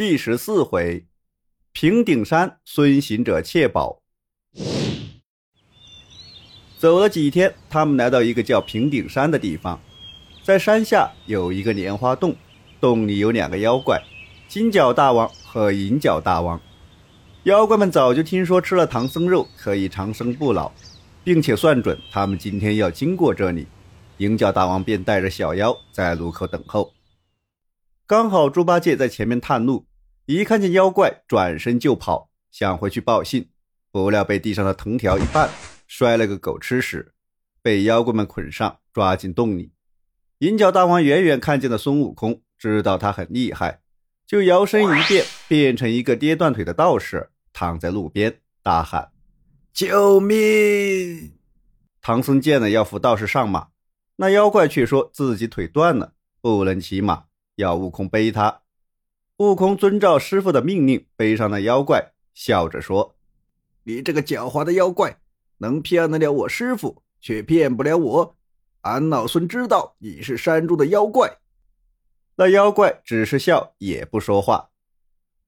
第十四回，平顶山孙行者窃宝。走了几天，他们来到一个叫平顶山的地方，在山下有一个莲花洞，洞里有两个妖怪，金角大王和银角大王。妖怪们早就听说吃了唐僧肉可以长生不老，并且算准他们今天要经过这里，银角大王便带着小妖在路口等候。刚好猪八戒在前面探路。一看见妖怪，转身就跑，想回去报信，不料被地上的藤条一绊，摔了个狗吃屎，被妖怪们捆上，抓进洞里。银角大王远远看见了孙悟空，知道他很厉害，就摇身一变，变成一个跌断腿的道士，躺在路边，大喊：“救命！”唐僧见了，要扶道士上马，那妖怪却说自己腿断了，不能骑马，要悟空背他。悟空遵照师傅的命令，背上了妖怪，笑着说：“你这个狡猾的妖怪，能骗得了我师傅，却骗不了我。俺老孙知道你是山中的妖怪。”那妖怪只是笑，也不说话。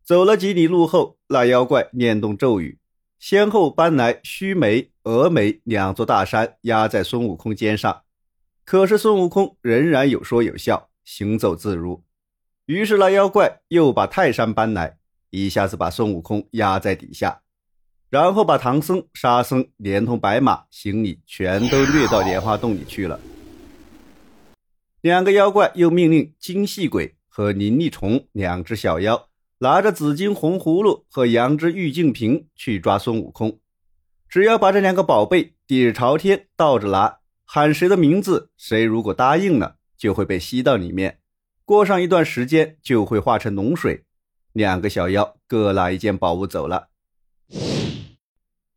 走了几里路后，那妖怪念动咒语，先后搬来须眉、峨眉两座大山，压在孙悟空肩上。可是孙悟空仍然有说有笑，行走自如。于是那妖怪又把泰山搬来，一下子把孙悟空压在底下，然后把唐僧、沙僧连同白马行李全都掠到莲花洞里去了。两个妖怪又命令金细鬼和灵力虫两只小妖拿着紫金红葫芦和羊脂玉净瓶去抓孙悟空，只要把这两个宝贝底朝天倒着拿，喊谁的名字，谁如果答应了，就会被吸到里面。过上一段时间就会化成脓水。两个小妖各拿一件宝物走了。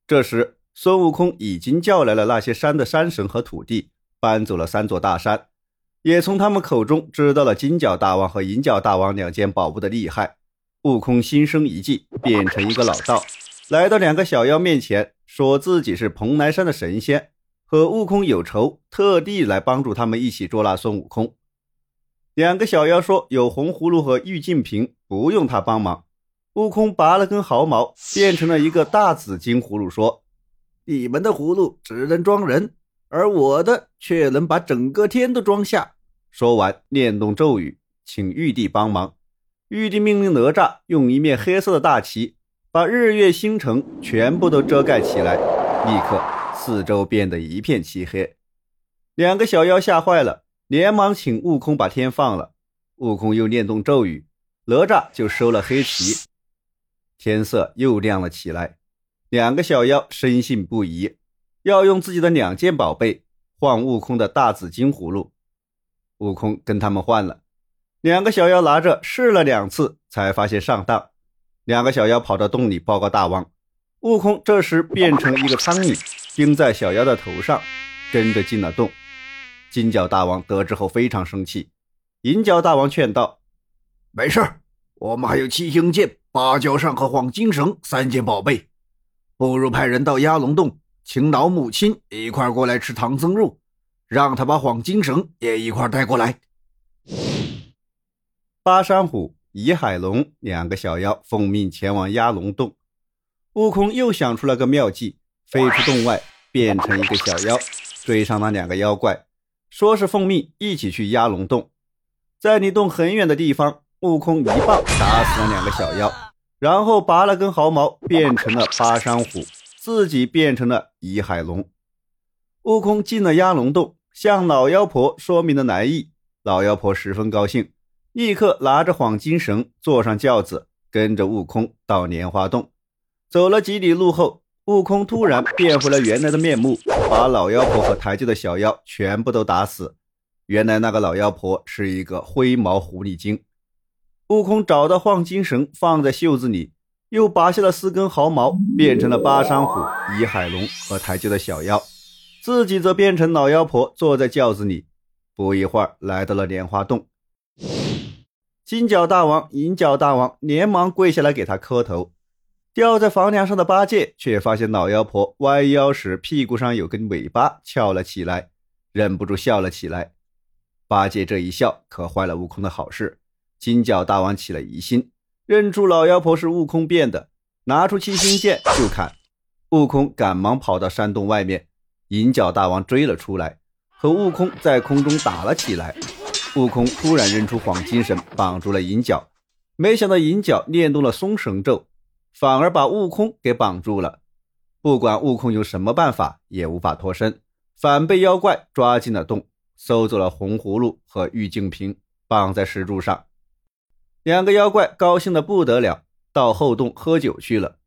这时，孙悟空已经叫来了那些山的山神和土地，搬走了三座大山，也从他们口中知道了金角大王和银角大王两件宝物的厉害。悟空心生一计，变成一个老道，来到两个小妖面前，说自己是蓬莱山的神仙，和悟空有仇，特地来帮助他们一起捉拿孙悟空。两个小妖说：“有红葫芦和玉净瓶，不用他帮忙。”悟空拔了根毫毛，变成了一个大紫金葫芦，说：“你们的葫芦只能装人，而我的却能把整个天都装下。”说完，念动咒语，请玉帝帮忙。玉帝命令哪吒用一面黑色的大旗，把日月星辰全部都遮盖起来，立刻四周变得一片漆黑。两个小妖吓坏了。连忙请悟空把天放了，悟空又念动咒语，哪吒就收了黑旗，天色又亮了起来。两个小妖深信不疑，要用自己的两件宝贝换悟空的大紫金葫芦。悟空跟他们换了，两个小妖拿着试了两次，才发现上当。两个小妖跑到洞里报告大王，悟空这时变成一个苍蝇，钉在小妖的头上，跟着进了洞。金角大王得知后非常生气，银角大王劝道：“没事我们还有七星剑、芭蕉扇和黄金绳三件宝贝，不如派人到鸭龙洞，请老母亲一块过来吃唐僧肉，让他把黄金绳也一块带过来。”巴山虎、倚海龙两个小妖奉命前往鸭龙洞，悟空又想出了个妙计，飞出洞外，变成一个小妖，追上那两个妖怪。说是奉命一起去压龙洞，在离洞很远的地方，悟空一棒打死了两个小妖，然后拔了根毫毛，变成了巴山虎，自己变成了倚海龙。悟空进了压龙洞，向老妖婆说明了来意，老妖婆十分高兴，立刻拿着黄金绳，坐上轿子，跟着悟空到莲花洞。走了几里路后。悟空突然变回了原来的面目，把老妖婆和台阶的小妖全部都打死。原来那个老妖婆是一个灰毛狐狸精。悟空找到晃金绳放在袖子里，又拔下了四根毫毛，变成了巴山虎、倚海龙和台阶的小妖，自己则变成老妖婆，坐在轿子里。不一会儿，来到了莲花洞。金角大王、银角大王连忙跪下来给他磕头。吊在房梁上的八戒却发现老妖婆弯腰时屁股上有根尾巴翘了起来，忍不住笑了起来。八戒这一笑可坏了悟空的好事，金角大王起了疑心，认出老妖婆是悟空变的，拿出七星剑就砍。悟空赶忙跑到山洞外面，银角大王追了出来，和悟空在空中打了起来。悟空突然扔出黄金绳，绑住了银角，没想到银角念动了松绳咒，反而把悟空给绑住了。不管悟空用什么办法，也无法脱身，反被妖怪抓进了洞，搜走了红葫芦和玉净瓶，绑在石柱上。两个妖怪高兴的不得了，到后洞喝酒去了。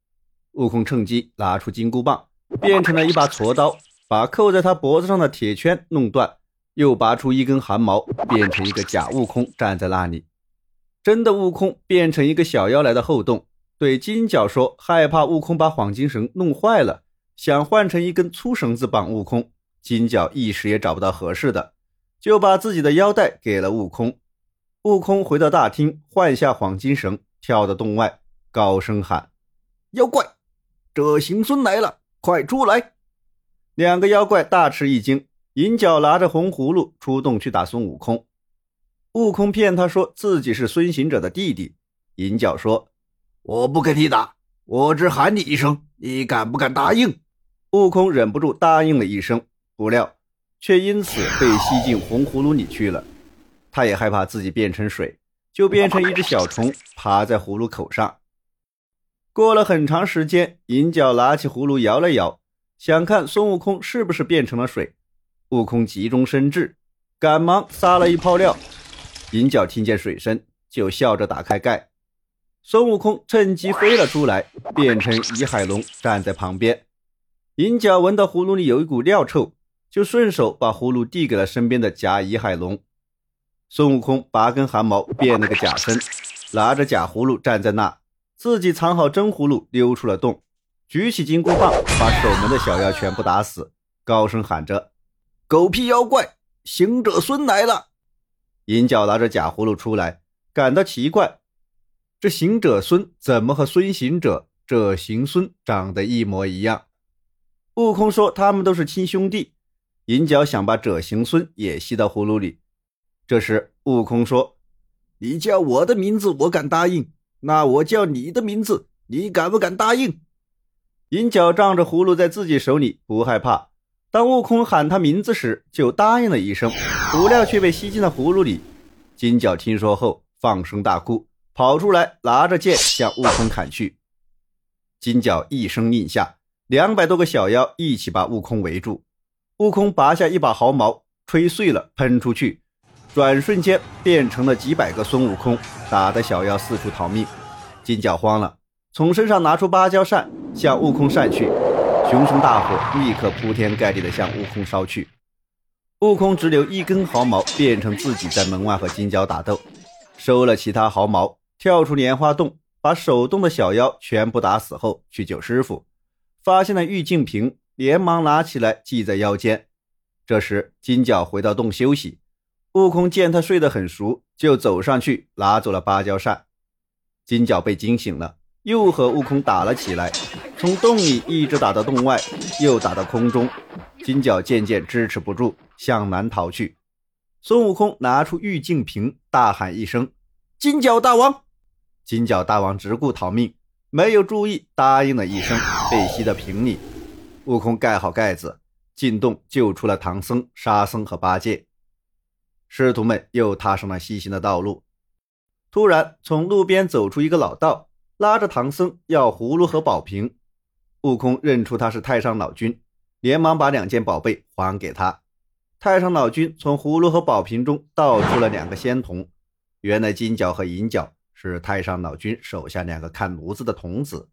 悟空趁机拿出金箍棒，变成了一把锉刀，把扣在他脖子上的铁圈弄断，又拔出一根汗毛，变成一个假悟空站在那里。真的悟空变成一个小妖来到后洞。对金角说：“害怕悟空把黄金绳弄坏了，想换成一根粗绳子绑悟空。”金角一时也找不到合适的，就把自己的腰带给了悟空。悟空回到大厅，换下黄金绳，跳到洞外，高声喊：“妖怪，这行孙来了，快出来！”两个妖怪大吃一惊。银角拿着红葫芦出洞去打孙悟空。悟空骗他说自己是孙行者的弟弟。银角说。我不跟你打，我只喊你一声，你敢不敢答应？悟空忍不住答应了一声，不料却因此被吸进红葫芦里去了。他也害怕自己变成水，就变成一只小虫，爬在葫芦口上。过了很长时间，银角拿起葫芦摇了摇，想看孙悟空是不是变成了水。悟空急中生智，赶忙撒了一泡尿。银角听见水声，就笑着打开盖。孙悟空趁机飞了出来，变成倚海龙站在旁边。银角闻到葫芦里有一股料臭，就顺手把葫芦递给了身边的假倚海龙。孙悟空拔根汗毛变了个假身，拿着假葫芦站在那，自己藏好真葫芦溜出了洞，举起金箍棒把守门的小妖全部打死，高声喊着：“狗屁妖怪，行者孙来了！”银角拿着假葫芦出来，感到奇怪。这行者孙怎么和孙行者这行孙长得一模一样？悟空说他们都是亲兄弟。银角想把这行孙也吸到葫芦里。这时悟空说：“你叫我的名字，我敢答应；那我叫你的名字，你敢不敢答应？”银角仗着葫芦在自己手里不害怕，当悟空喊他名字时，就答应了一声，不料却被吸进了葫芦里。金角听说后放声大哭。跑出来，拿着剑向悟空砍去。金角一声令下，两百多个小妖一起把悟空围住。悟空拔下一把毫毛，吹碎了喷出去，转瞬间变成了几百个孙悟空，打得小妖四处逃命。金角慌了，从身上拿出芭蕉扇向悟空扇去，熊熊大火立刻铺天盖地的向悟空烧去。悟空只留一根毫毛，变成自己在门外和金角打斗，收了其他毫毛。跳出莲花洞，把手动的小妖全部打死后，去救师傅，发现了玉净瓶，连忙拿起来系在腰间。这时金角回到洞休息，悟空见他睡得很熟，就走上去拿走了芭蕉扇。金角被惊醒了，又和悟空打了起来，从洞里一直打到洞外，又打到空中。金角渐渐支持不住，向南逃去。孙悟空拿出玉净瓶，大喊一声：“金角大王！”金角大王只顾逃命，没有注意，答应了一声，被吸到瓶里。悟空盖好盖子，进洞救出了唐僧、沙僧和八戒。师徒们又踏上了西行的道路。突然，从路边走出一个老道，拉着唐僧要葫芦和宝瓶。悟空认出他是太上老君，连忙把两件宝贝还给他。太上老君从葫芦和宝瓶中倒出了两个仙童，原来金角和银角。是太上老君手下两个看炉子的童子。